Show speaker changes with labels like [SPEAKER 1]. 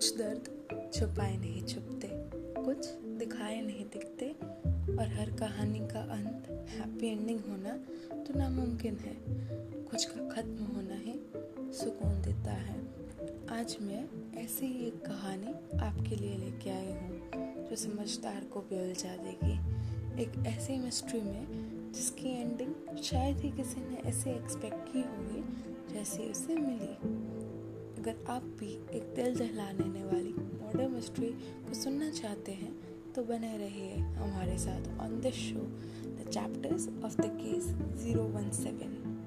[SPEAKER 1] कुछ दर्द छुपाए नहीं छुपते, कुछ दिखाए नहीं दिखते और हर कहानी का अंत हैप्पी एंडिंग होना तो नामुमकिन है। कुछ का ख़त्म होना ही सुकून देता है। आज मैं ऐसी ही एक कहानी आपके लिए लेके आई हूँ, जो समझदार को भी उलझा देगी। एक ऐसी मिस्ट्री में जिसकी एंडिंग शायद ही किसी ने ऐसे एक्सपेक्ट की होगी जैसी उसे मिली। अगर आप भी एक दिल दहला लेने वाली मॉडर्न मिस्ट्री को सुनना चाहते हैं तो बने रहिए हमारे साथ on this show the chapters of the case zero one seven